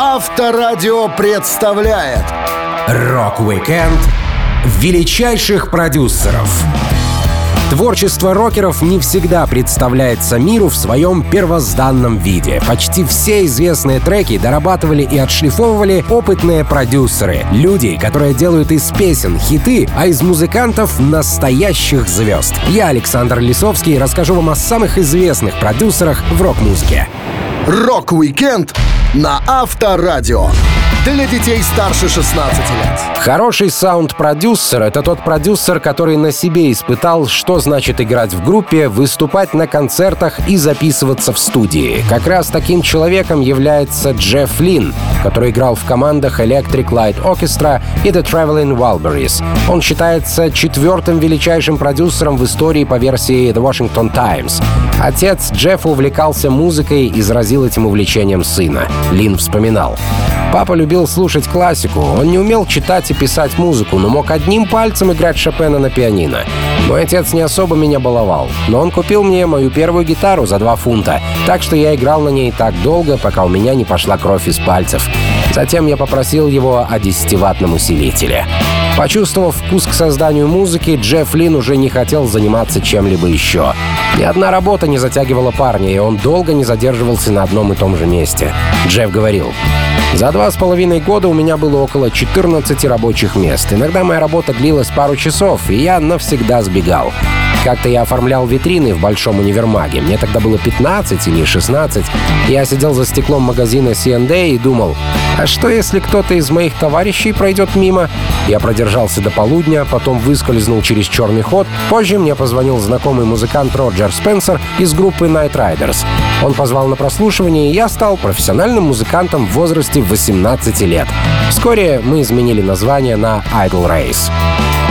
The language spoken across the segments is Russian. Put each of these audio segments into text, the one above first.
Авторадио представляет Рок-викенд величайших продюсеров. Творчество рокеров не всегда представляется миру в своем первозданном виде. Почти все известные треки дорабатывали и отшлифовывали опытные продюсеры. Люди, которые делают из песен хиты, а из музыкантов настоящих звезд. Я, Александр Лисовский, расскажу вам о самых известных продюсерах в рок-музыке. Рок-викенд на Авторадио. Для детей старше 16 лет. Хороший саунд-продюсер — это тот продюсер, который на себе испытал, что значит играть в группе, выступать на концертах и записываться в студии. Как раз таким человеком является Джефф Лин, который играл в командах Electric Light Orchestra и The Traveling Wilburys. Он считается четвертым величайшим продюсером в истории по версии The Washington Times. Отец Джеффа увлекался музыкой и заразил этим увлечением сына. Лин вспоминал. Папа любил слушать классику. Он не умел читать и писать музыку, но мог одним пальцем играть Шопена на пианино. Мой отец не особо меня баловал, но он купил мне мою первую гитару за 2 фунта, так что я играл на ней так долго, пока у меня не пошла кровь из пальцев. Затем я попросил его о 10-ваттном усилителе. Почувствовав вкус к созданию музыки, Джефф Лин уже не хотел заниматься чем-либо еще. Ни одна работа не затягивала парня, и он долго не задерживался на одном и том же месте. Джефф говорил, за два с половиной года у меня было около 14 рабочих мест. Иногда моя работа длилась пару часов, и я навсегда сбегал. Как-то я оформлял витрины в большом универмаге. Мне тогда было 15 или 16. Я сидел за стеклом магазина C&A и думал, а что если кто-то из моих товарищей пройдет мимо? Я продержался до полудня, потом выскользнул через черный ход. Позже мне позвонил знакомый музыкант Роджер Спенсер из группы Night Riders. Он позвал на прослушивание, и я стал профессиональным музыкантом в возрасте 18 лет. Вскоре мы изменили название на Idle Race.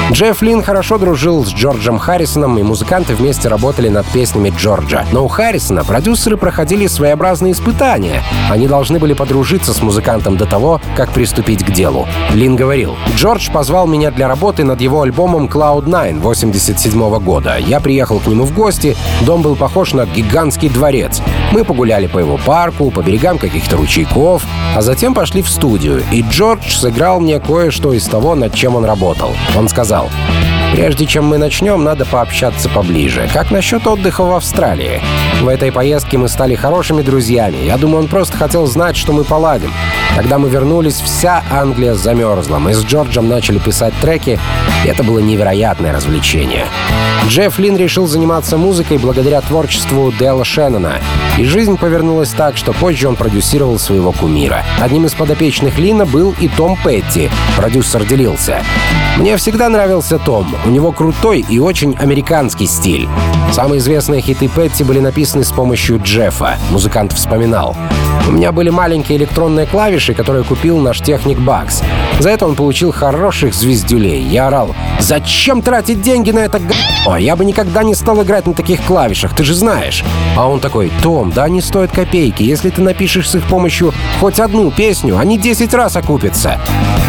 Джефф Лин хорошо дружил с Джорджем Харрисоном, и музыканты вместе работали над песнями Джорджа. Но у Харрисона продюсеры проходили своеобразные испытания. Они должны были подружиться с музыкантом до того, как приступить к делу. Лин говорил, «Джордж позвал меня для работы над его альбомом Cloud9 87 года. Я приехал к нему в гости, дом был похож на гигантский дворец. Мы погуляли по его парку, по берегам каких-то ручейков, а затем пошли в студию, и Джордж сыграл мне кое-что из того, над чем он работал. Он сказал, Прежде чем мы начнем, надо пообщаться поближе. Как насчет отдыха в Австралии? В этой поездке мы стали хорошими друзьями. Я думаю, он просто хотел знать, что мы поладим. Когда мы вернулись, вся Англия замерзла. Мы с Джорджем начали писать треки, и это было невероятное развлечение. Джефф Лин решил заниматься музыкой благодаря творчеству Дела Шеннона. И жизнь повернулась так, что позже он продюсировал своего кумира. Одним из подопечных Лина был и Том Петти. Продюсер делился. Мне всегда нравился Том. У него крутой и очень американский стиль. Самые известные хиты Петти были написаны с помощью Джеффа. Музыкант вспоминал. У меня были маленькие электронные клавиши, которые купил наш техник Бакс. За это он получил хороших звездюлей. Я орал, зачем тратить деньги на это г***о? Я бы никогда не стал играть на таких клавишах, ты же знаешь. А он такой, Том, да они стоят копейки. Если ты напишешь с их помощью хоть одну песню, они 10 раз окупятся.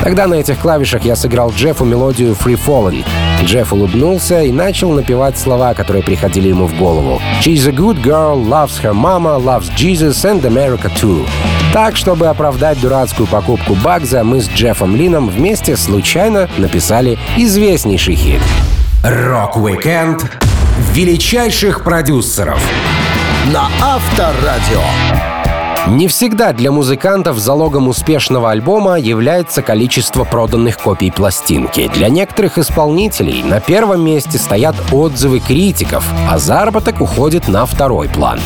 Тогда на этих клавишах я сыграл Джеффу мелодию Free Fallen. Джефф улыбнулся и начал напевать слова, которые приходили ему в голову. She's a good girl, loves her mama, loves Jesus and America too. Так, чтобы оправдать дурацкую покупку Багза, мы с Джеффом Лином вместе случайно написали известнейший хит. Рок-викенд величайших продюсеров на Авторадио. Не всегда для музыкантов залогом успешного альбома является количество проданных копий пластинки. Для некоторых исполнителей на первом месте стоят отзывы критиков, а заработок уходит на второй план.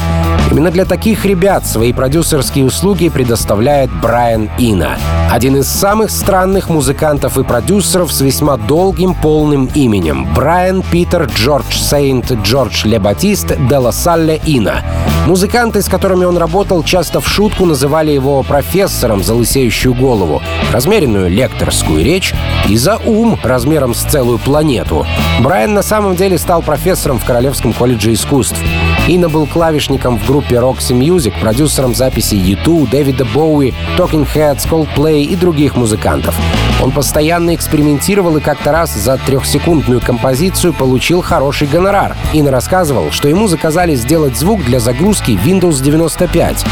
Именно для таких ребят свои продюсерские услуги предоставляет Брайан Ина, один из самых странных музыкантов и продюсеров с весьма долгим полным именем — Брайан Питер Джордж Сейнт Джордж Лебатист де ла Салле Ина. Музыканты, с которыми он работал, часто в шутку называли его профессором за лысеющую голову, размеренную лекторскую речь и за ум размером с целую планету. Брайан на самом деле стал профессором в Королевском колледже искусств. Ина был клавишником в группе Roxy Music, продюсером записей U2, Дэвида Боуи, Talking Heads, Coldplay и других музыкантов. Он постоянно экспериментировал и как-то раз за трехсекундную композицию получил хороший гонорар. Ина рассказывал, что ему заказали сделать звук для загрузки Windows 95.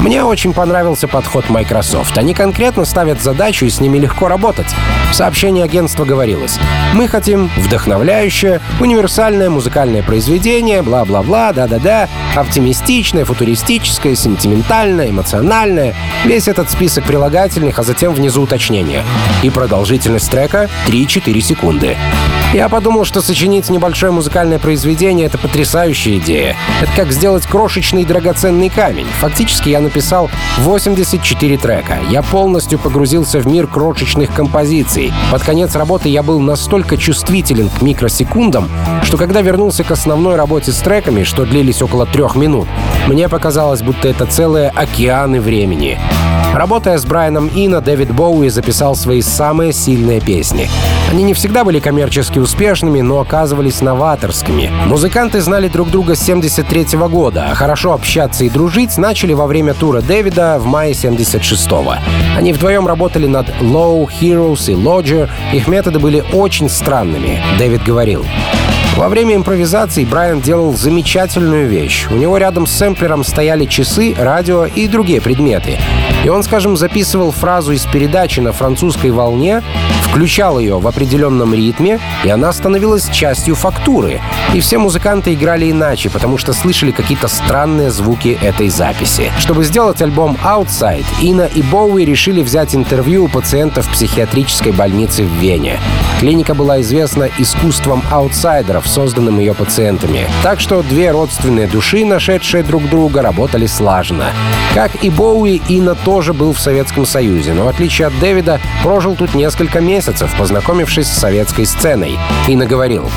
Мне очень понравился подход Microsoft. Они конкретно ставят задачу, и с ними легко работать. В сообщении агентства говорилось, мы хотим вдохновляющее, универсальное музыкальное произведение, бла-бла-бла, да-да-да, оптимистичное, футуристическое, сентиментальное, эмоциональное. Весь этот список прилагательных, а затем внизу уточнение. И продолжительность трека 3-4 секунды. Я подумал, что сочинить небольшое музыкальное произведение — это потрясающая идея. Это как сделать крошечный драгоценный камень. Фактически я написал 84 трека. Я полностью погрузился в мир крошечных композиций. Под конец работы я был настолько чувствителен к микросекундам, что когда вернулся к основной работе с треками, что длились около трех минут, мне показалось, будто это целые океаны времени. Работая с Брайаном Ина, Дэвид Боуи записал свои самые сильные песни. Они не всегда были коммерчески успешными, но оказывались новаторскими. Музыканты знали друг друга с 73 -го года, а хорошо общаться и дружить начали во время тура Дэвида в мае 76-го. Они вдвоем работали над Low, Heroes и Lodger. Их методы были очень странными, Дэвид говорил. Во время импровизации Брайан делал замечательную вещь. У него рядом с сэмплером стояли часы, радио и другие предметы. И он, скажем, записывал фразу из передачи на французской волне, включал ее в определенном ритме, и она становилась частью фактуры. И все музыканты играли иначе, потому что слышали какие-то странные звуки этой записи. Чтобы сделать альбом Outside, Ина и Боуи решили взять интервью у пациентов психиатрической больницы в Вене. Клиника была известна искусством аутсайдеров, созданным ее пациентами. Так что две родственные души, нашедшие друг друга, работали слаженно. Как и Боуи, Ина тоже был в Советском Союзе, но в отличие от Дэвида, прожил тут несколько месяцев, познакомившись с советской сценой. Ина говорил,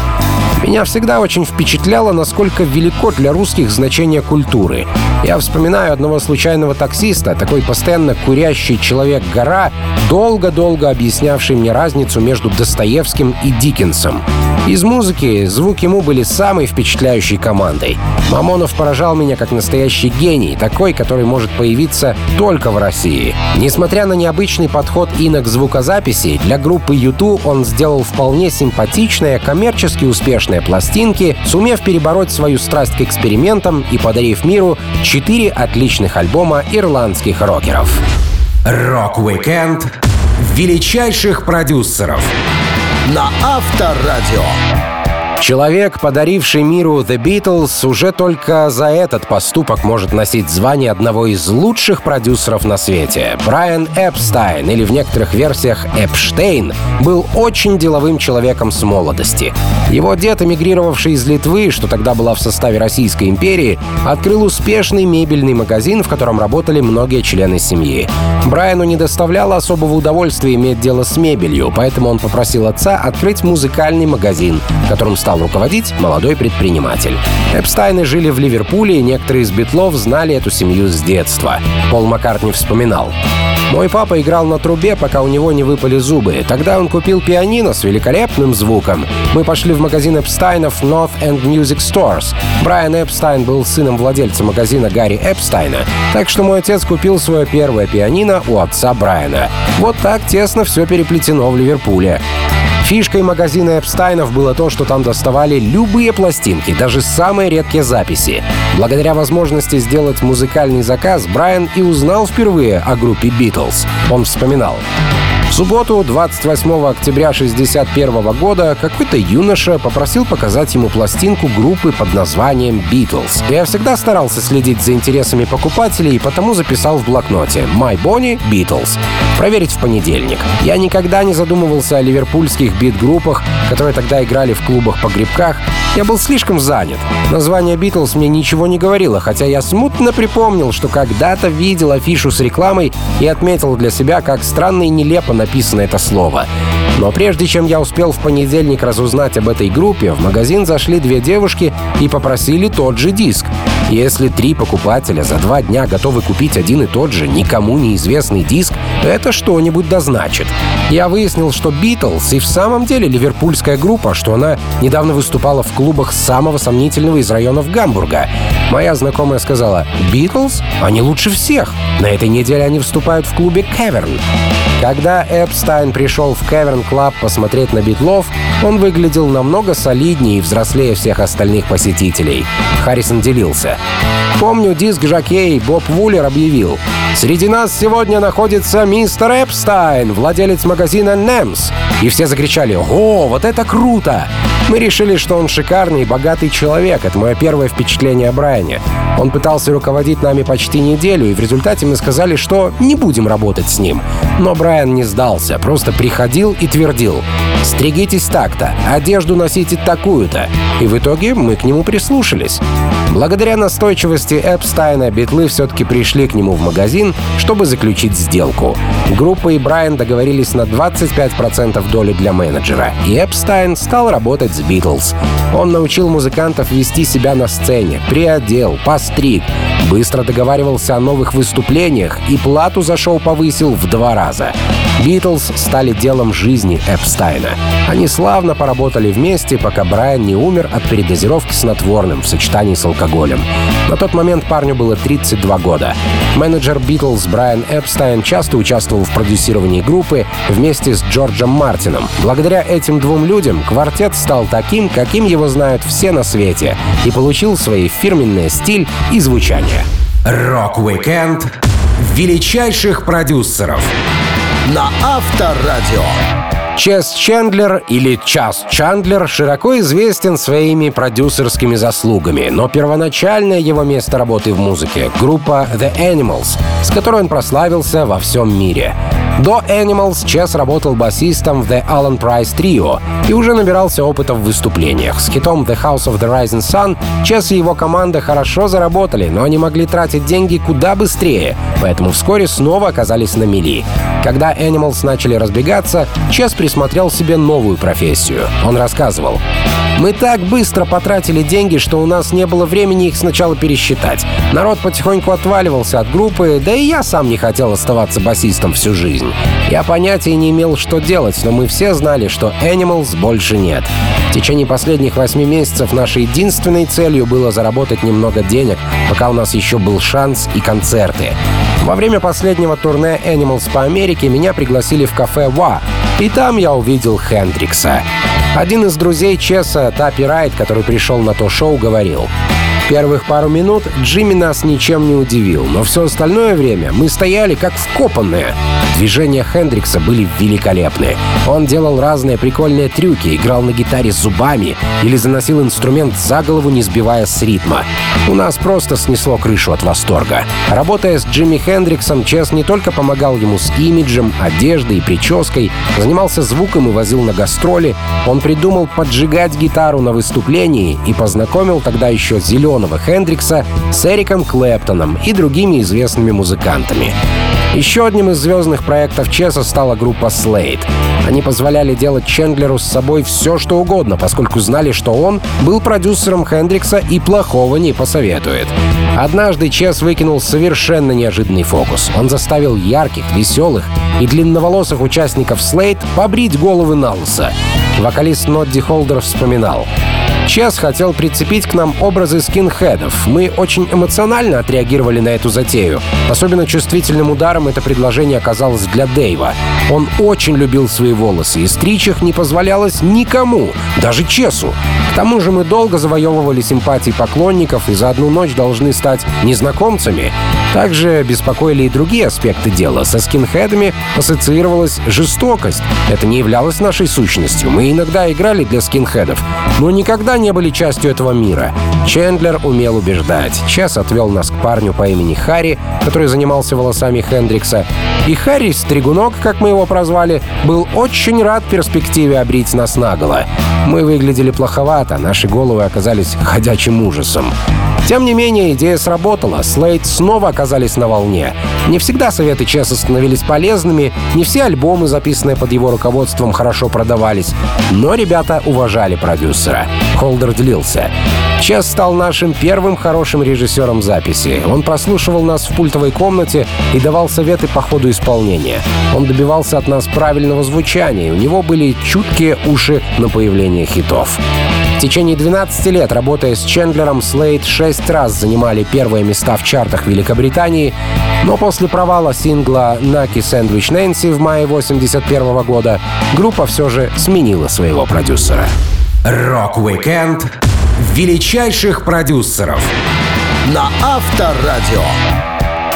меня всегда очень впечатляло, насколько велико для русских значение культуры. Я вспоминаю одного случайного таксиста, такой постоянно курящий человек-гора, долго-долго объяснявший мне разницу между Достоевским и Диккенсом. Из музыки звук ему были самой впечатляющей командой. Мамонов поражал меня как настоящий гений, такой, который может появиться только в России. Несмотря на необычный подход Ина к звукозаписи, для группы YouTube он сделал вполне симпатичные, коммерчески успешные пластинки, сумев перебороть свою страсть к экспериментам и подарив миру четыре отличных альбома ирландских рокеров. Рок-викенд величайших продюсеров на Авторадио. Человек, подаривший миру The Beatles, уже только за этот поступок может носить звание одного из лучших продюсеров на свете. Брайан Эпстайн, или в некоторых версиях Эпштейн, был очень деловым человеком с молодости. Его дед, эмигрировавший из Литвы, что тогда была в составе Российской империи, открыл успешный мебельный магазин, в котором работали многие члены семьи. Брайану не доставляло особого удовольствия иметь дело с мебелью, поэтому он попросил отца открыть музыкальный магазин, которым стал руководить молодой предприниматель. Эпстайны жили в Ливерпуле, и некоторые из битлов знали эту семью с детства. Пол Маккартни вспоминал. Мой папа играл на трубе, пока у него не выпали зубы. Тогда он купил пианино с великолепным звуком. Мы пошли в магазин Эпстайнов North End Music Stores. Брайан Эпстайн был сыном владельца магазина Гарри Эпстайна, так что мой отец купил свое первое пианино у отца Брайана. Вот так тесно все переплетено в Ливерпуле. Фишкой магазина Эпстайнов было то, что там доставали любые пластинки, даже самые редкие записи. Благодаря возможности сделать музыкальный заказ, Брайан и узнал впервые о группе Beatles. Он вспоминал. Субботу, 28 октября 1961 года, какой-то юноша попросил показать ему пластинку группы под названием «Beatles». Я всегда старался следить за интересами покупателей и потому записал в блокноте «My Bonnie Beatles». Проверить в понедельник. Я никогда не задумывался о ливерпульских бит-группах, которые тогда играли в клубах по грибках. Я был слишком занят. Название «Beatles» мне ничего не говорило, хотя я смутно припомнил, что когда-то видел афишу с рекламой и отметил для себя, как странно и нелепо написано это слово. Но прежде чем я успел в понедельник разузнать об этой группе, в магазин зашли две девушки и попросили тот же диск. Если три покупателя за два дня готовы купить один и тот же, никому неизвестный диск, это что-нибудь да значит. Я выяснил, что Битлз и в самом деле ливерпульская группа, что она недавно выступала в клубах самого сомнительного из районов Гамбурга. Моя знакомая сказала, «Битлз? Они лучше всех. На этой неделе они выступают в клубе Cavern». Когда Эпстайн пришел в Cavern Club посмотреть на Битлов, он выглядел намного солиднее и взрослее всех остальных посетителей. Харрисон делился. Помню, диск-жокей Боб Вуллер объявил «Среди нас сегодня находится мистер Эпстайн, владелец магазина «NEMS». И все закричали «О, вот это круто!» Мы решили, что он шикарный и богатый человек. Это мое первое впечатление о Брайане. Он пытался руководить нами почти неделю, и в результате мы сказали, что не будем работать с ним. Но Брайан не сдался, просто приходил и твердил «Стригитесь так-то, одежду носите такую-то». И в итоге мы к нему прислушались. Благодаря настойчивости Эпстайна битлы все-таки пришли к нему в магазин, чтобы заключить сделку. Группа и Брайан договорились на 25% доли для менеджера, и Эпстайн стал работать с Битлз. Он научил музыкантов вести себя на сцене, приодел, постриг, быстро договаривался о новых выступлениях и плату за шоу повысил в два раза. Битлз стали делом жизни Эпстайна. Они славно поработали вместе, пока Брайан не умер от передозировки снотворным в сочетании с алкоголем. На тот момент парню было 32 года. Менеджер Битлз Брайан Эпстайн часто участвовал в продюсировании группы вместе с Джорджем Мартином. Благодаря этим двум людям квартет стал таким, каким его знают все на свете, и получил свой фирменный стиль и звучание. Рок-викенд величайших продюсеров на Авторадио. Чес Чендлер или Час Чандлер широко известен своими продюсерскими заслугами, но первоначальное его место работы в музыке — группа The Animals, с которой он прославился во всем мире. До Animals Чес работал басистом в The Alan Price Trio и уже набирался опыта в выступлениях. С хитом The House of the Rising Sun Чес и его команда хорошо заработали, но они могли тратить деньги куда быстрее, поэтому вскоре снова оказались на мели. Когда Animals начали разбегаться, Чес присмотрел себе новую профессию. Он рассказывал. Мы так быстро потратили деньги, что у нас не было времени их сначала пересчитать. Народ потихоньку отваливался от группы, да и я сам не хотел оставаться басистом всю жизнь. Я понятия не имел, что делать, но мы все знали, что Animals больше нет. В течение последних восьми месяцев нашей единственной целью было заработать немного денег, пока у нас еще был шанс и концерты. Во время последнего турне Animals по Америке меня пригласили в кафе «Ва», и там я увидел Хендрикса. Один из друзей Чеса, Тапи Райт, который пришел на то шоу, говорил, Первых пару минут Джимми нас ничем не удивил, но все остальное время мы стояли как вкопанные. Движения Хендрикса были великолепны. Он делал разные прикольные трюки, играл на гитаре зубами или заносил инструмент за голову, не сбивая с ритма. У нас просто снесло крышу от восторга. Работая с Джимми Хендриксом, Чес не только помогал ему с имиджем, одеждой и прической, занимался звуком и возил на гастроли, он придумал поджигать гитару на выступлении и познакомил тогда еще зеленого Хендрикса с Эриком Клэптоном и другими известными музыкантами. Еще одним из звездных проектов Чеса стала группа Slade. Они позволяли делать Чендлеру с собой все, что угодно, поскольку знали, что он был продюсером Хендрикса и плохого не посоветует. Однажды Чес выкинул совершенно неожиданный фокус. Он заставил ярких, веселых и длинноволосых участников Slade побрить головы на лысо. Вокалист Нодди Холдер вспоминал. Чес хотел прицепить к нам образы скинхедов. Мы очень эмоционально отреагировали на эту затею. Особенно чувствительным ударом это предложение оказалось для Дэйва. Он очень любил свои волосы, и стричь их не позволялось никому, даже Чесу. К тому же мы долго завоевывали симпатии поклонников и за одну ночь должны стать незнакомцами. Также беспокоили и другие аспекты дела. Со скинхедами ассоциировалась жестокость. Это не являлось нашей сущностью. Мы иногда играли для скинхедов, но никогда не были частью этого мира. Чендлер умел убеждать. Час отвел нас к парню по имени Харри, который занимался волосами Хендрикса. И Харри, стригунок, как мы его прозвали, был очень рад перспективе обрить нас наголо. Мы выглядели плоховато, наши головы оказались ходячим ужасом. Тем не менее, идея сработала. Слейд снова оказались на волне. Не всегда советы Чеса становились полезными, не все альбомы, записанные под его руководством, хорошо продавались. Но ребята уважали продюсера. Холдер делился. Чес стал нашим первым хорошим режиссером записи. Он прослушивал нас в пультовой комнате и давал советы по ходу исполнения. Он добивался от нас правильного звучания, и у него были чуткие уши на появление хитов. В течение 12 лет, работая с Чендлером, Слейд шесть раз занимали первые места в чартах Великобритании, но после провала сингла «Наки Сэндвич Нэнси» в мае 81 года группа все же сменила своего продюсера. Рок-викенд величайших продюсеров на Авторадио.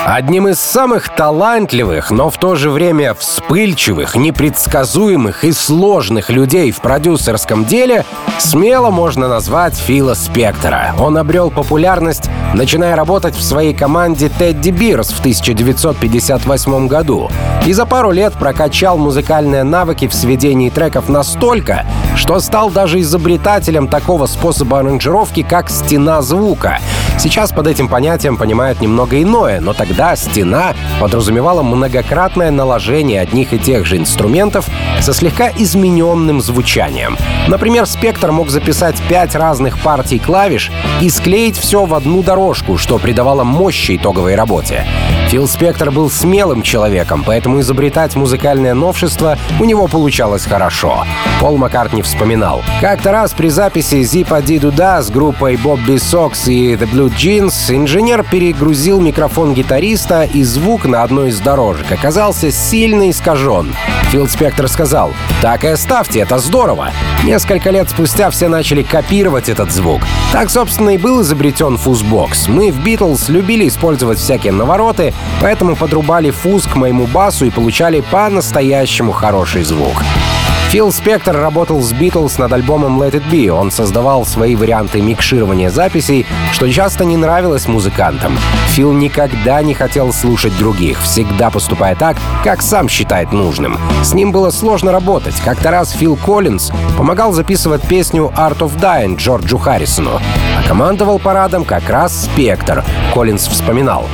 Одним из самых талантливых, но в то же время вспыльчивых, непредсказуемых и сложных людей в продюсерском деле смело можно назвать Фила Спектора. Он обрел популярность, начиная работать в своей команде Teddy Bears в 1958 году. И за пару лет прокачал музыкальные навыки в сведении треков настолько, что стал даже изобретателем такого способа аранжировки, как стена звука. Сейчас под этим понятием понимают немного иное, но тогда стена подразумевала многократное наложение одних и тех же инструментов со слегка измененным звучанием. Например, спектр мог записать пять разных партий клавиш и склеить все в одну дорожку, что придавало мощи итоговой работе. Фил Спектор был смелым человеком, поэтому изобретать музыкальное новшество у него получалось хорошо. Пол Маккартни вспоминал. Как-то раз при записи Зипа Дидуда с группой Бобби Сокс и The Blue Jeans инженер перегрузил микрофон гитариста, и звук на одной из дорожек оказался сильно искажен. Фил Спектор сказал, «Так и оставьте, это здорово!» Несколько лет спустя все начали копировать этот звук. Так, собственно, и был изобретен фузбокс. Мы в Битлз любили использовать всякие навороты, поэтому подрубали фуз к моему басу и получали по-настоящему хороший звук. Фил Спектор работал с Битлз над альбомом Let It Be. Он создавал свои варианты микширования записей, что часто не нравилось музыкантам. Фил никогда не хотел слушать других, всегда поступая так, как сам считает нужным. С ним было сложно работать. Как-то раз Фил Коллинз помогал записывать песню Art of Dying Джорджу Харрисону, командовал парадом как раз Спектр. Коллинз вспоминал.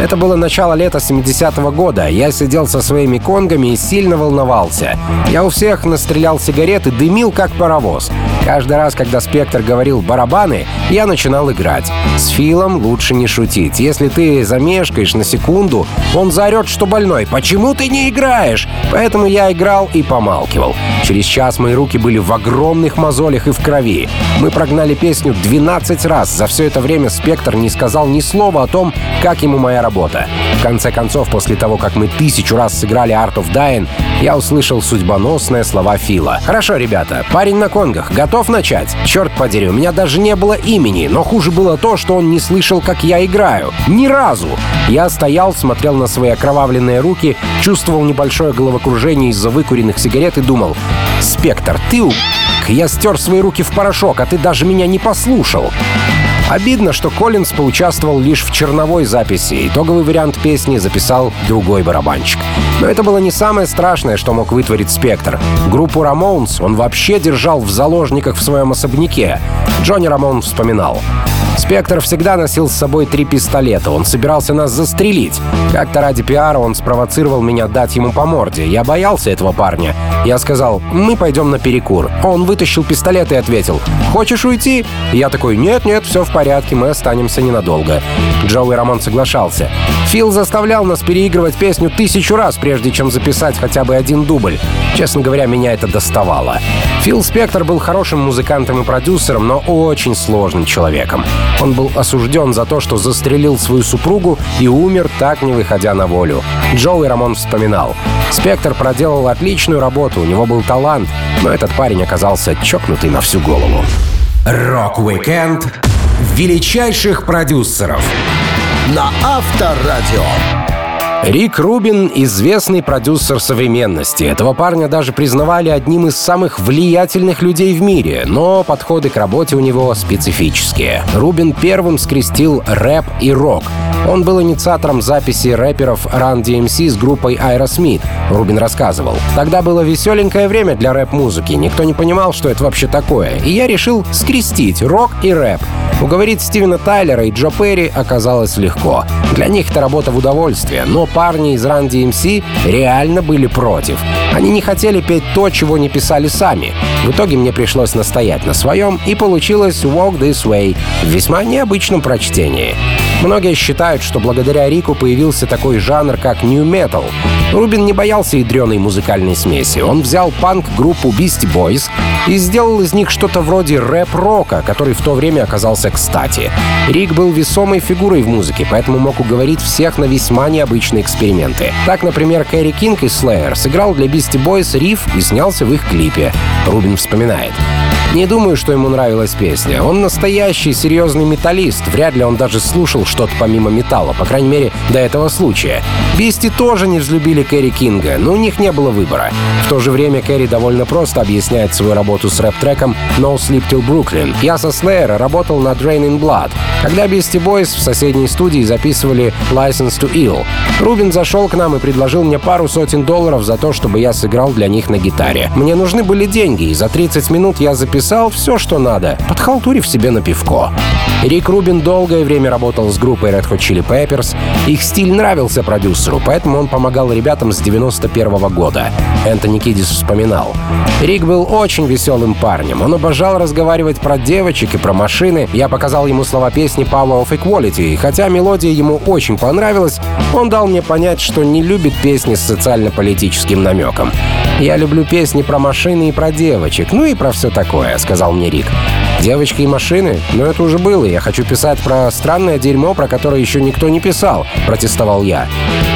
Это было начало лета 70-го года. Я сидел со своими конгами и сильно волновался. Я у всех настрелял сигареты, дымил как паровоз. Каждый раз, когда Спектр говорил «барабаны», я начинал играть. С Филом лучше не шутить. Если ты замешкаешь на секунду, он заорет, что больной. «Почему ты не играешь?» Поэтому я играл и помалкивал. Через час мои руки были в огромных мозолях и в крови. Мы прогнали песню 12 раз. За все это время Спектр не сказал ни слова о том, как ему моя работа. В конце концов, после того, как мы тысячу раз сыграли Art of Dying, я услышал судьбоносные слова Фила. «Хорошо, ребята, парень на конгах, готов начать? Черт подери, у меня даже не было имени, но хуже было то, что он не слышал, как я играю. Ни разу!» Я стоял, смотрел на свои окровавленные руки, чувствовал небольшое головокружение из-за выкуренных сигарет и думал, «Спектр, ты у... Я стер свои руки в порошок, а ты даже меня не послушал!» Обидно, что Коллинз поучаствовал лишь в черновой записи. Итоговый вариант песни записал другой барабанщик. Но это было не самое страшное, что мог вытворить Спектр. Группу Рамоунс он вообще держал в заложниках в своем особняке. Джонни Рамон вспоминал. Спектр всегда носил с собой три пистолета. Он собирался нас застрелить. Как-то ради пиара он спровоцировал меня дать ему по морде. Я боялся этого парня. Я сказал, мы пойдем на перекур. Он вытащил пистолет и ответил, хочешь уйти? И я такой, нет-нет, все в порядке, мы останемся ненадолго. Джоуи Рамон соглашался. Фил заставлял нас переигрывать песню тысячу раз, прежде чем записать хотя бы один дубль. Честно говоря, меня это доставало. Фил Спектор был хорошим музыкантом и продюсером, но очень сложным человеком. Он был осужден за то, что застрелил свою супругу и умер, так не выходя на волю. Джоуи Рамон вспоминал. Спектор проделал отличную работу, у него был талант, но этот парень оказался чокнутый на всю голову. Рок-викенд величайших продюсеров на Авторадио. Рик Рубин — известный продюсер современности. Этого парня даже признавали одним из самых влиятельных людей в мире, но подходы к работе у него специфические. Рубин первым скрестил рэп и рок. Он был инициатором записи рэперов Run DMC с группой Aerosmith. Рубин рассказывал. Тогда было веселенькое время для рэп-музыки. Никто не понимал, что это вообще такое. И я решил скрестить рок и рэп. Уговорить Стивена Тайлера и Джо Перри оказалось легко. Для них это работа в удовольствие, но парни из Run DMC реально были против. Они не хотели петь то, чего не писали сами. В итоге мне пришлось настоять на своем, и получилось «Walk This Way» в весьма необычном прочтении. Многие считают, что благодаря Рику появился такой жанр, как New Metal. Рубин не боялся ядреной музыкальной смеси. Он взял панк-группу Beastie Boys и сделал из них что-то вроде рэп-рока, который в то время оказался кстати. Рик был весомой фигурой в музыке, поэтому мог уговорить всех на весьма необычные эксперименты. Так, например, Кэрри Кинг из Slayer сыграл для Beastie Boys риф и снялся в их клипе. Рубин вспоминает. Не думаю, что ему нравилась песня. Он настоящий серьезный металлист. Вряд ли он даже слушал что-то помимо металла, по крайней мере, до этого случая. Бисти тоже не взлюбили Кэрри Кинга, но у них не было выбора. В то же время Кэрри довольно просто объясняет свою работу с рэп-треком No Sleep Till Brooklyn. Я со Slayer работал над Draining Blood, когда Beastie Boys в соседней студии записывали License to Ill. Рубин зашел к нам и предложил мне пару сотен долларов за то, чтобы я сыграл для них на гитаре. Мне нужны были деньги, и за 30 минут я записал записал все, что надо, подхалтурив себе на пивко. Рик Рубин долгое время работал с группой Red Hot Chili Peppers. Их стиль нравился продюсеру, поэтому он помогал ребятам с 91 -го года. Энтони Кидис вспоминал. Рик был очень веселым парнем. Он обожал разговаривать про девочек и про машины. Я показал ему слова песни Power of Equality, и хотя мелодия ему очень понравилась, он дал мне понять, что не любит песни с социально-политическим намеком. Я люблю песни про машины и про девочек, ну и про все такое, сказал мне Рик. Девочки и машины? Но это уже было. Я хочу писать про странное дерьмо, про которое еще никто не писал, протестовал я.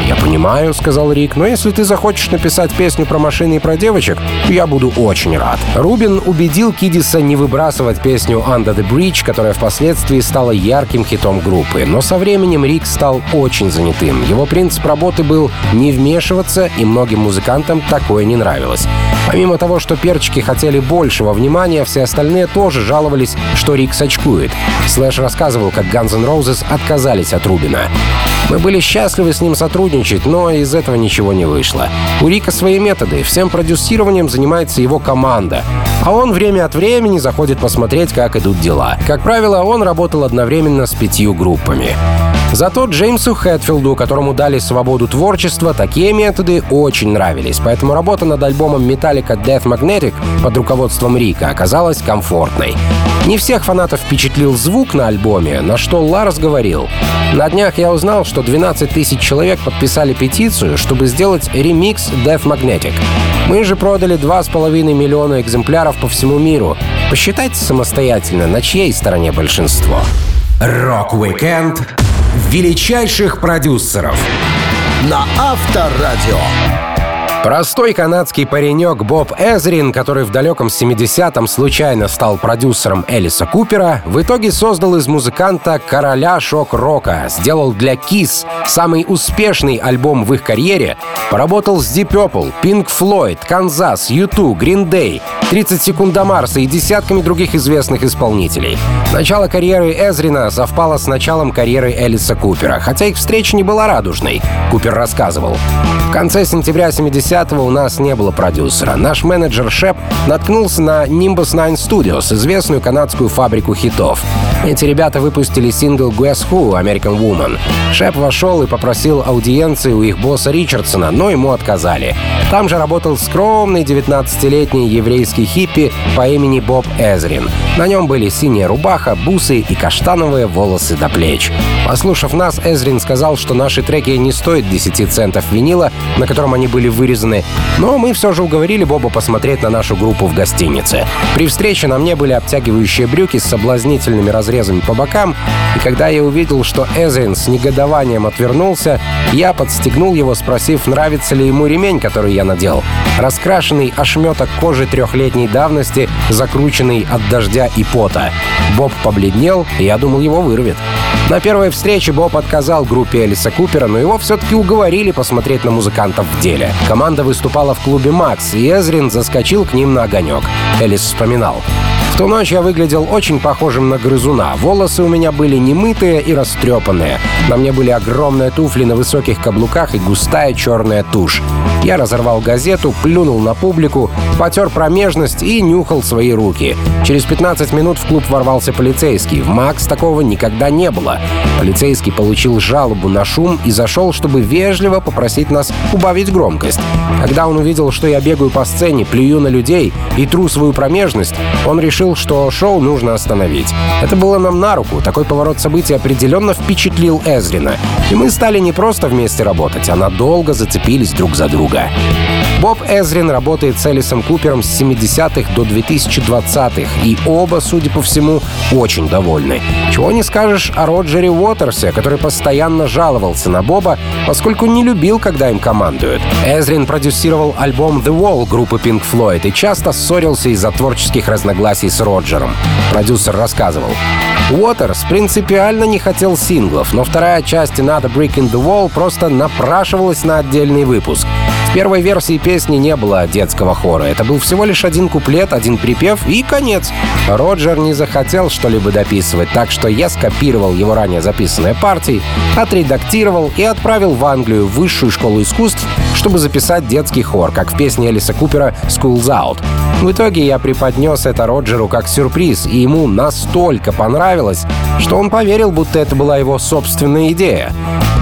«Я понимаю», — сказал Рик, «но если ты захочешь написать песню про машины и про девочек, я буду очень рад». Рубин убедил Кидиса не выбрасывать песню «Under the Bridge», которая впоследствии стала ярким хитом группы. Но со временем Рик стал очень занятым. Его принцип работы был не вмешиваться, и многим музыкантам такое не нравилось. Помимо того, что перчики хотели большего внимания, все остальные тоже жаловались, что Рик сочкует. Слэш рассказывал, как Guns N' Roses отказались от Рубина. Мы были счастливы с ним сотрудничать, но из этого ничего не вышло. У Рика свои методы, всем продюсированием занимается его команда. А он время от времени заходит посмотреть, как идут дела. Как правило, он работал одновременно с пятью группами. Зато Джеймсу Хэтфилду, которому дали свободу творчества, такие методы очень нравились, поэтому работа над альбомом Metallica Death Magnetic под руководством Рика оказалась комфортной. Не всех фанатов впечатлил звук на альбоме, на что Ларс говорил. На днях я узнал, что 12 тысяч человек подписали петицию, чтобы сделать ремикс Death Magnetic. Мы же продали 2,5 миллиона экземпляров по всему миру. Посчитайте самостоятельно, на чьей стороне большинство. Рок-викенд величайших продюсеров на Авторадио. Простой канадский паренек Боб Эзрин, который в далеком 70-м случайно стал продюсером Элиса Купера, в итоге создал из музыканта короля шок-рока, сделал для Kiss самый успешный альбом в их карьере, поработал с Deep Purple, Pink Floyd, Kansas, U2, Green Day, 30 секунд до Марса и десятками других известных исполнителей. Начало карьеры Эзрина совпало с началом карьеры Элиса Купера, хотя их встреча не была радужной, Купер рассказывал. В конце сентября 70-го у нас не было продюсера. Наш менеджер Шеп наткнулся на Nimbus 9 Studios, известную канадскую фабрику хитов. Эти ребята выпустили сингл Guess Who, American Woman. Шеп вошел и попросил аудиенции у их босса Ричардсона, но ему отказали. Там же работал скромный 19-летний еврейский хиппи по имени Боб Эзрин. На нем были синяя рубаха, бусы и каштановые волосы до плеч. Послушав нас, Эзрин сказал, что наши треки не стоят 10 центов винила, на котором они были вырезаны, но мы все же уговорили Боба посмотреть на нашу группу в гостинице. При встрече на мне были обтягивающие брюки с соблазнительными разрезами по бокам, и когда я увидел, что Эзрин с негодованием отвернулся, я подстегнул его, спросив, нравится ли ему ремень, который я надел. Раскрашенный ошметок кожи трехлетней давности, закрученный от дождя и пота. Боб побледнел, и я думал, его вырвет. На первой встрече Боб отказал группе Элиса Купера, но его все-таки уговорили посмотреть на музыкантов в деле. Команда выступала в клубе «Макс», и Эзрин заскочил к ним на огонек. Элис вспоминал ту ночь я выглядел очень похожим на грызуна. Волосы у меня были немытые и растрепанные. На мне были огромные туфли на высоких каблуках и густая черная тушь. Я разорвал газету, плюнул на публику, потер промежность и нюхал свои руки. Через 15 минут в клуб ворвался полицейский. В Макс такого никогда не было. Полицейский получил жалобу на шум и зашел, чтобы вежливо попросить нас убавить громкость. Когда он увидел, что я бегаю по сцене, плюю на людей и тру свою промежность, он решил решил, что шоу нужно остановить. Это было нам на руку. Такой поворот событий определенно впечатлил Эзрина. И мы стали не просто вместе работать, а надолго зацепились друг за друга. Боб Эзрин работает с Элисом Купером с 70-х до 2020-х, и оба, судя по всему, очень довольны. Чего не скажешь о Роджере Уотерсе, который постоянно жаловался на Боба, поскольку не любил, когда им командуют. Эзрин продюсировал альбом The Wall группы Pink Floyd и часто ссорился из-за творческих разногласий с Роджером. Продюсер рассказывал. Уотерс принципиально не хотел синглов, но вторая часть «Another Brick in the Wall» просто напрашивалась на отдельный выпуск. В первой версии песни не было детского хора. Это был всего лишь один куплет, один припев и конец. Роджер не захотел что-либо дописывать, так что я скопировал его ранее записанные партии, отредактировал и отправил в Англию в высшую школу искусств, чтобы записать детский хор, как в песне Элиса Купера «School's Out». В итоге я преподнес это Роджеру как сюрприз, и ему настолько понравилось, что он поверил, будто это была его собственная идея.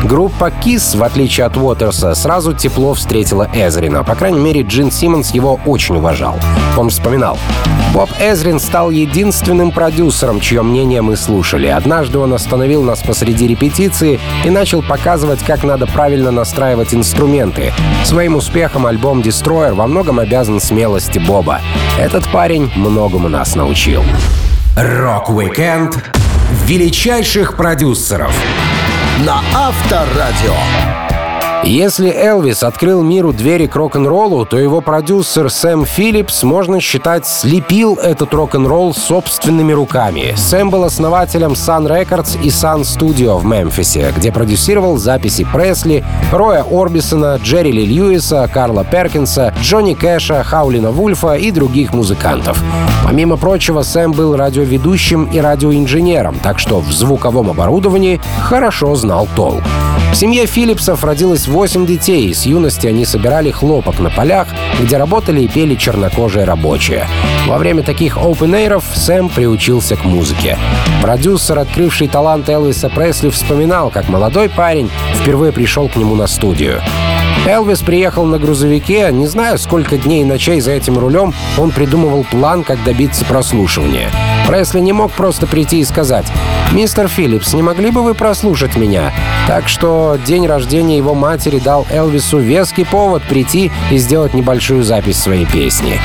Группа Kiss, в отличие от Уотерса, сразу тепло встретила Эзрина. По крайней мере, Джин Симмонс его очень уважал. Он вспоминал. Боб Эзрин стал единственным продюсером, чье мнение мы слушали. Однажды он остановил нас посреди репетиции и начал показывать, как надо правильно настраивать инструменты. Своим успехом альбом Destroyer во многом обязан смелости Боба. Этот парень многому нас научил. Рок-викенд величайших продюсеров на Авторадио. Если Элвис открыл миру двери к рок-н-роллу, то его продюсер Сэм Филлипс, можно считать, слепил этот рок-н-ролл собственными руками. Сэм был основателем Sun Records и Sun Studio в Мемфисе, где продюсировал записи Пресли, Роя Орбисона, Джерри Ли Льюиса, Карла Перкинса, Джонни Кэша, Хаулина Вульфа и других музыкантов. Помимо прочего, Сэм был радиоведущим и радиоинженером, так что в звуковом оборудовании хорошо знал толк. В семье Филлипсов родилось 8 детей, и с юности они собирали хлопок на полях, где работали и пели чернокожие рабочие. Во время таких open Сэм приучился к музыке. Продюсер, открывший талант Элвиса Пресли, вспоминал, как молодой парень впервые пришел к нему на студию. Элвис приехал на грузовике, не знаю, сколько дней и ночей за этим рулем он придумывал план, как добиться прослушивания. Пресли не мог просто прийти и сказать «Мистер Филлипс, не могли бы вы прослушать меня?» Так что день рождения его матери дал Элвису веский повод прийти и сделать небольшую запись своей песни.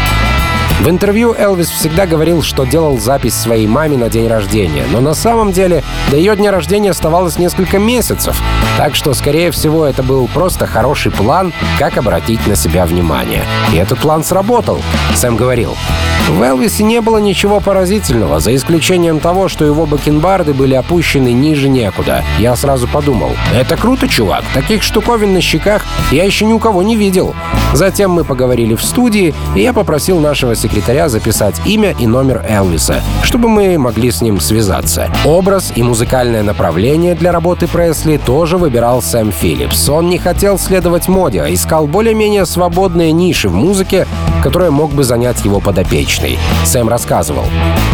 В интервью Элвис всегда говорил, что делал запись своей маме на день рождения, но на самом деле до ее дня рождения оставалось несколько месяцев, так что, скорее всего, это был просто хороший план, как обратить на себя внимание. И этот план сработал, Сэм говорил. В Элвисе не было ничего поразительного, за исключением того, что его бакенбарды были опущены ниже некуда. Я сразу подумал, это круто, чувак, таких штуковин на щеках я еще ни у кого не видел. Затем мы поговорили в студии, и я попросил нашего секретаря записать имя и номер Элвиса, чтобы мы могли с ним связаться. Образ и музыкальное направление для работы Пресли тоже выбирал Сэм Филлипс. Он не хотел следовать моде, а искал более-менее свободные ниши в музыке, которые мог бы занять его подопечный. Сэм рассказывал.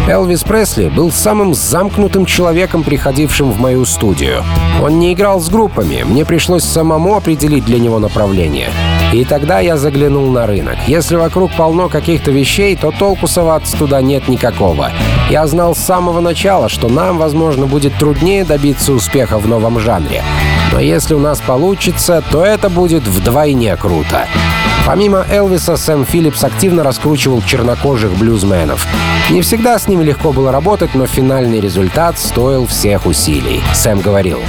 Элвис Пресли был самым замкнутым человеком, приходившим в мою студию. Он не играл с группами, мне пришлось самому определить для него направление. И тогда я заглянул на рынок. Если вокруг полно каких-то вещей, то толку соваться туда нет никакого. Я знал с самого начала, что нам, возможно, будет труднее добиться успеха в новом жанре. Но если у нас получится, то это будет вдвойне круто. Помимо Элвиса, Сэм Филлипс активно раскручивал чернокожих блюзменов. Не всегда с ними легко было работать, но финальный результат стоил всех усилий. Сэм говорил,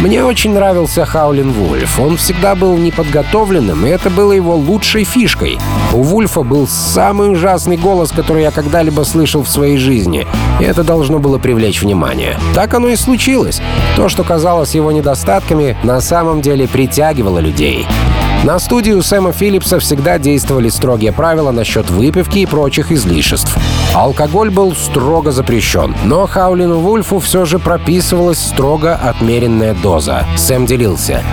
«Мне очень нравился Хаулин Вульф. Он всегда был неподготовленным, и это было его лучшей фишкой. У Вульфа был самый ужасный голос, который я когда-либо слышал в своей жизни, и это должно было привлечь внимание. Так оно и случилось. То, что казалось его недостатками, на самом деле притягивало людей. На студию Сэма Филлипса всегда действовали строгие правила насчет выпивки и прочих излишеств. Алкоголь был строго запрещен, но Хаулину Вульфу все же прописывалась строго отмеренная доза. Сэм делился.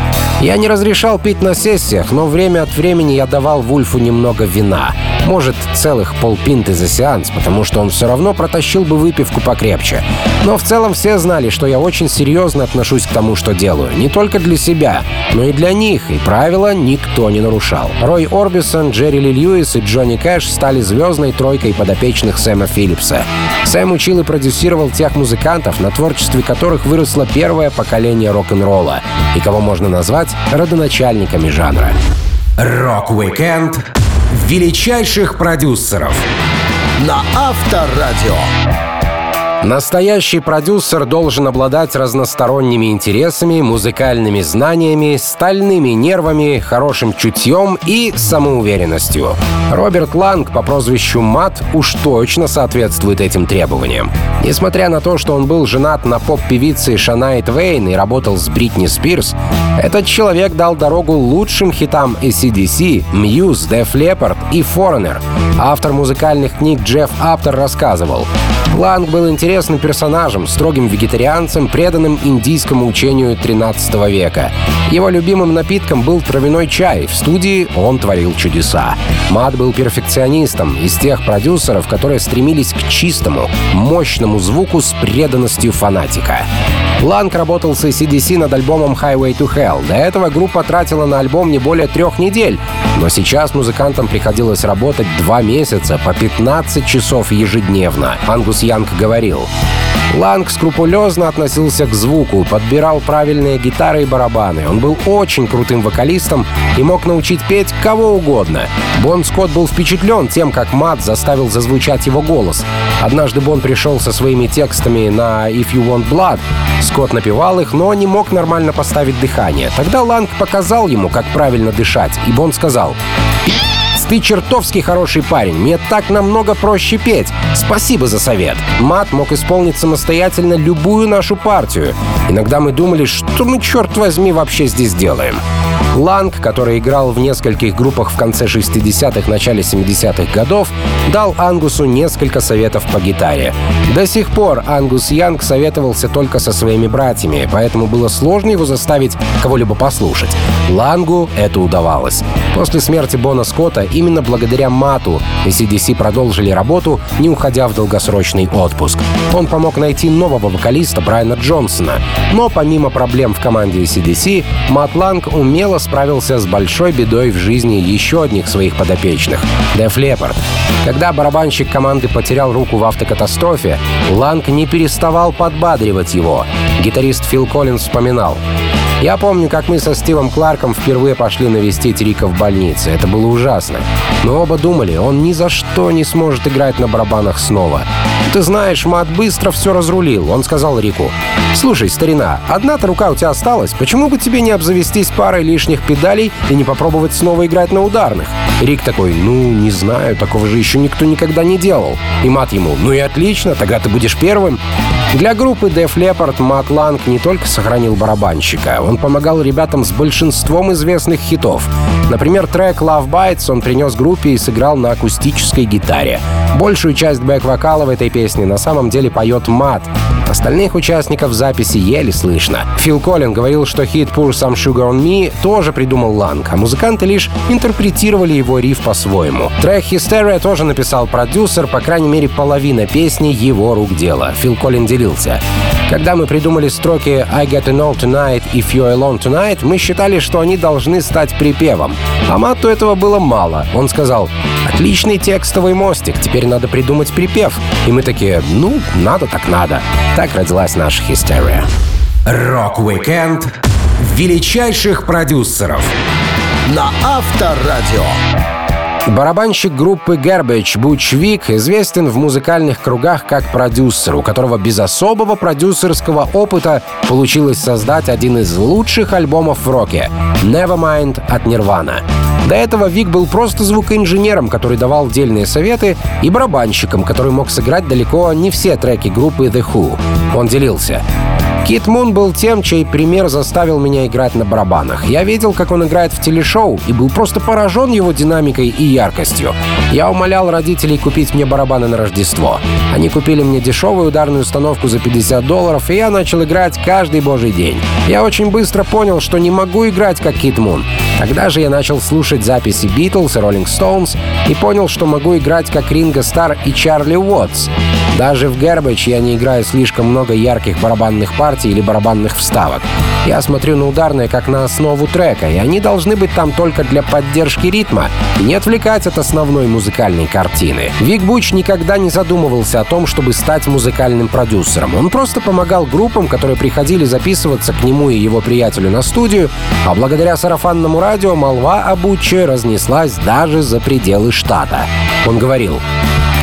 «Я не разрешал пить на сессиях, но время от времени я давал Вульфу немного вина. Может, целых полпинты за сеанс, потому что он все равно протащил бы выпивку покрепче. Но в целом все знали, что я очень серьезно отношусь к тому, что делаю. Не только для себя, но и для них, и правила никто не нарушал. Рой Орбисон, Джерри Ли Льюис и Джонни Кэш стали звездной тройкой подопечных Сэма Филлипса. Сэм учил и продюсировал тех музыкантов, на творчестве которых выросло первое поколение рок-н-ролла, и кого можно назвать родоначальниками жанра. Рок-викенд величайших продюсеров на Авторадио. Настоящий продюсер должен обладать разносторонними интересами, музыкальными знаниями, стальными нервами, хорошим чутьем и самоуверенностью. Роберт Ланг по прозвищу Мат уж точно соответствует этим требованиям. Несмотря на то, что он был женат на поп-певице Шанай Твейн и работал с Бритни Спирс, этот человек дал дорогу лучшим хитам ACDC, Muse, Def Leppard и Foreigner. Автор музыкальных книг Джефф Аптер рассказывал, Ланг был интересным персонажем, строгим вегетарианцем, преданным индийскому учению 13 века. Его любимым напитком был травяной чай. В студии он творил чудеса. Мат был перфекционистом, из тех продюсеров, которые стремились к чистому, мощному звуку с преданностью фанатика. Ланг работал с ACDC над альбомом Highway to Hell. До этого группа тратила на альбом не более трех недель. Но сейчас музыкантам приходилось работать два месяца по 15 часов ежедневно. Ангус Янг говорил, Ланг скрупулезно относился к звуку, подбирал правильные гитары и барабаны. Он был очень крутым вокалистом и мог научить петь кого угодно. Бон Скотт был впечатлен тем, как Мат заставил зазвучать его голос. Однажды Бон пришел со своими текстами на «If You Want Blood». Скотт напевал их, но не мог нормально поставить дыхание. Тогда Ланг показал ему, как правильно дышать, и Бон сказал ты чертовски хороший парень. Мне так намного проще петь. Спасибо за совет. Мат мог исполнить самостоятельно любую нашу партию. Иногда мы думали, что мы, черт возьми, вообще здесь делаем. Ланг, который играл в нескольких группах в конце 60-х, начале 70-х годов, дал Ангусу несколько советов по гитаре. До сих пор Ангус Янг советовался только со своими братьями, поэтому было сложно его заставить кого-либо послушать. Лангу это удавалось. После смерти Бона Скотта именно благодаря Мату ACDC продолжили работу, не уходя в долгосрочный отпуск. Он помог найти нового вокалиста Брайана Джонсона. Но помимо проблем в команде ACDC, Мат Ланг умело справился с большой бедой в жизни еще одних своих подопечных — Деф Лепард. Когда барабанщик команды потерял руку в автокатастрофе, Ланг не переставал подбадривать его. Гитарист Фил Коллинз вспоминал. Я помню, как мы со Стивом Кларком впервые пошли навестить Рика в больнице. Это было ужасно. Мы оба думали, он ни за что не сможет играть на барабанах снова. Ты знаешь, Мат быстро все разрулил. Он сказал Рику, «Слушай, старина, одна-то рука у тебя осталась. Почему бы тебе не обзавестись парой лишних педалей и не попробовать снова играть на ударных?» Рик такой, «Ну, не знаю, такого же еще никто никогда не делал». И Мат ему, «Ну и отлично, тогда ты будешь первым». Для группы Def Leppard Мат Ланг не только сохранил барабанщика, он помогал ребятам с большинством известных хитов. Например, трек Love Bites он принес группе и сыграл на акустической гитаре. Большую часть бэк-вокала в этой песне на самом деле поет Мат, Остальных участников записи еле слышно. Фил Коллин говорил, что хит Pour Some Sugar On Me тоже придумал Ланг, а музыканты лишь интерпретировали его риф по-своему. Трек Hysteria тоже написал продюсер, по крайней мере половина песни его рук дело. Фил Коллин делился. Когда мы придумали строки «I get to know tonight if you're alone tonight», мы считали, что они должны стать припевом. А Матту этого было мало. Он сказал «Отличный текстовый мостик, теперь надо придумать припев». И мы такие «Ну, надо так надо». Родилась наша «Hysteria». Рок-викенд величайших продюсеров на Авторадио. Барабанщик группы Garbage Буч Виг известен в музыкальных кругах как продюсер, у которого без особого продюсерского опыта получилось создать один из лучших альбомов в роке — Nevermind от Nirvana. До этого Вик был просто звукоинженером, который давал дельные советы, и барабанщиком, который мог сыграть далеко не все треки группы The Who. Он делился. Кит Мун был тем, чей пример заставил меня играть на барабанах. Я видел, как он играет в телешоу, и был просто поражен его динамикой и яркостью. Я умолял родителей купить мне барабаны на Рождество. Они купили мне дешевую ударную установку за 50 долларов, и я начал играть каждый божий день. Я очень быстро понял, что не могу играть как Кит Мун. Тогда же я начал слушать записи Beatles и Rolling Stones и понял, что могу играть как Ринго Стар и Чарли Уотс. Даже в Garbage я не играю слишком много ярких барабанных партий или барабанных вставок. Я смотрю на ударные как на основу трека, и они должны быть там только для поддержки ритма и не отвлекать от основной музыкальной картины. Вик Буч никогда не задумывался о том, чтобы стать музыкальным продюсером. Он просто помогал группам, которые приходили записываться к нему и его приятелю на студию, а благодаря сарафанному радио молва о Буче разнеслась даже за пределы штата. Он говорил,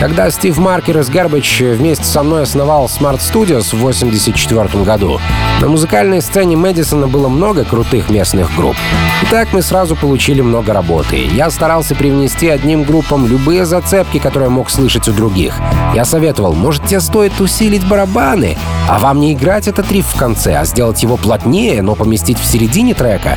Когда Стив Маркер из Garbage вместе со мной основал Smart Studios в 1984 году, на музыкальной сцене Мэдисона было много крутых местных групп. И так мы сразу получили много работы. Я старался привнести одним группам любые зацепки, которые мог слышать у других. Я советовал, может, тебе стоит усилить барабаны, а вам не играть этот риф в конце, а сделать его плотнее, но поместить в середине трека.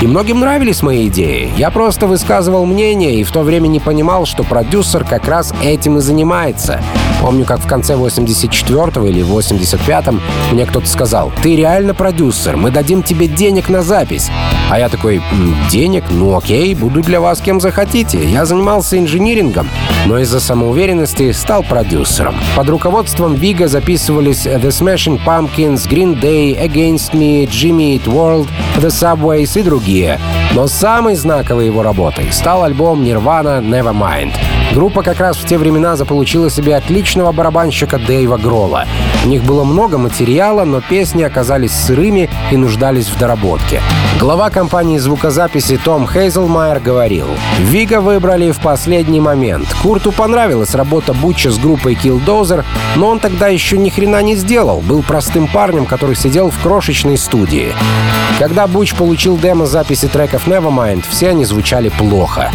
И многим нравились мои идеи. Я просто высказывал мнение и в то время не понимал, что продюсер как раз этим и занимается. Помню, как в конце 84-го или 85-м мне кто-то сказал, «Ты реально продюсер, мы дадим тебе денег на запись». А я такой, «Денег? Ну окей, буду для вас кем захотите». Я занимался инжинирингом, но из-за самоуверенности стал продюсером. Под руководством Вига записывались The Smashing Pumpkins, Green Day, Against Me, Jimmy Eat World, The Subways и другие. Но самой знаковой его работой стал альбом Nirvana Nevermind. Группа как раз в те времена заполучила себе отличного барабанщика Дэйва Грола. У них было много материала, но песни оказались сырыми и нуждались в доработке. Глава компании звукозаписи Том Хейзелмайер говорил, «Вига выбрали в последний момент. Курту понравилась работа Бутча с группой Killdozer, но он тогда еще ни хрена не сделал, был простым парнем, который сидел в крошечной студии. Когда Буч получил демо записи треков Nevermind, все они звучали плохо.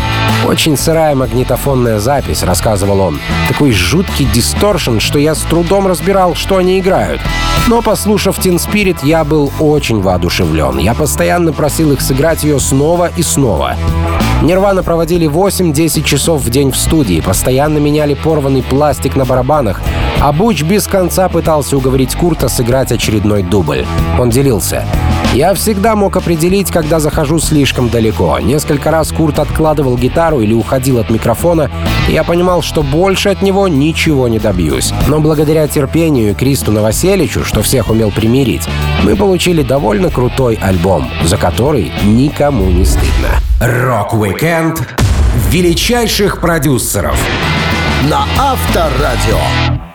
Очень сырая магнитофонная запись, рассказывал он. Такой жуткий дисторшн, что я с трудом разбирал, что они играют. Но послушав Teen Spirit, я был очень воодушевлен. Я постоянно просил их сыграть ее снова и снова. Нирвана проводили 8-10 часов в день в студии, постоянно меняли порванный пластик на барабанах, а Буч без конца пытался уговорить Курта сыграть очередной дубль. Он делился. Я всегда мог определить, когда захожу слишком далеко. Несколько раз Курт откладывал гитару или уходил от микрофона, и я понимал, что больше от него ничего не добьюсь. Но благодаря терпению и Кристу Новоселичу, что всех умел примирить, мы получили довольно крутой альбом, за который никому не стыдно. Рок-викенд величайших продюсеров на Авторадио.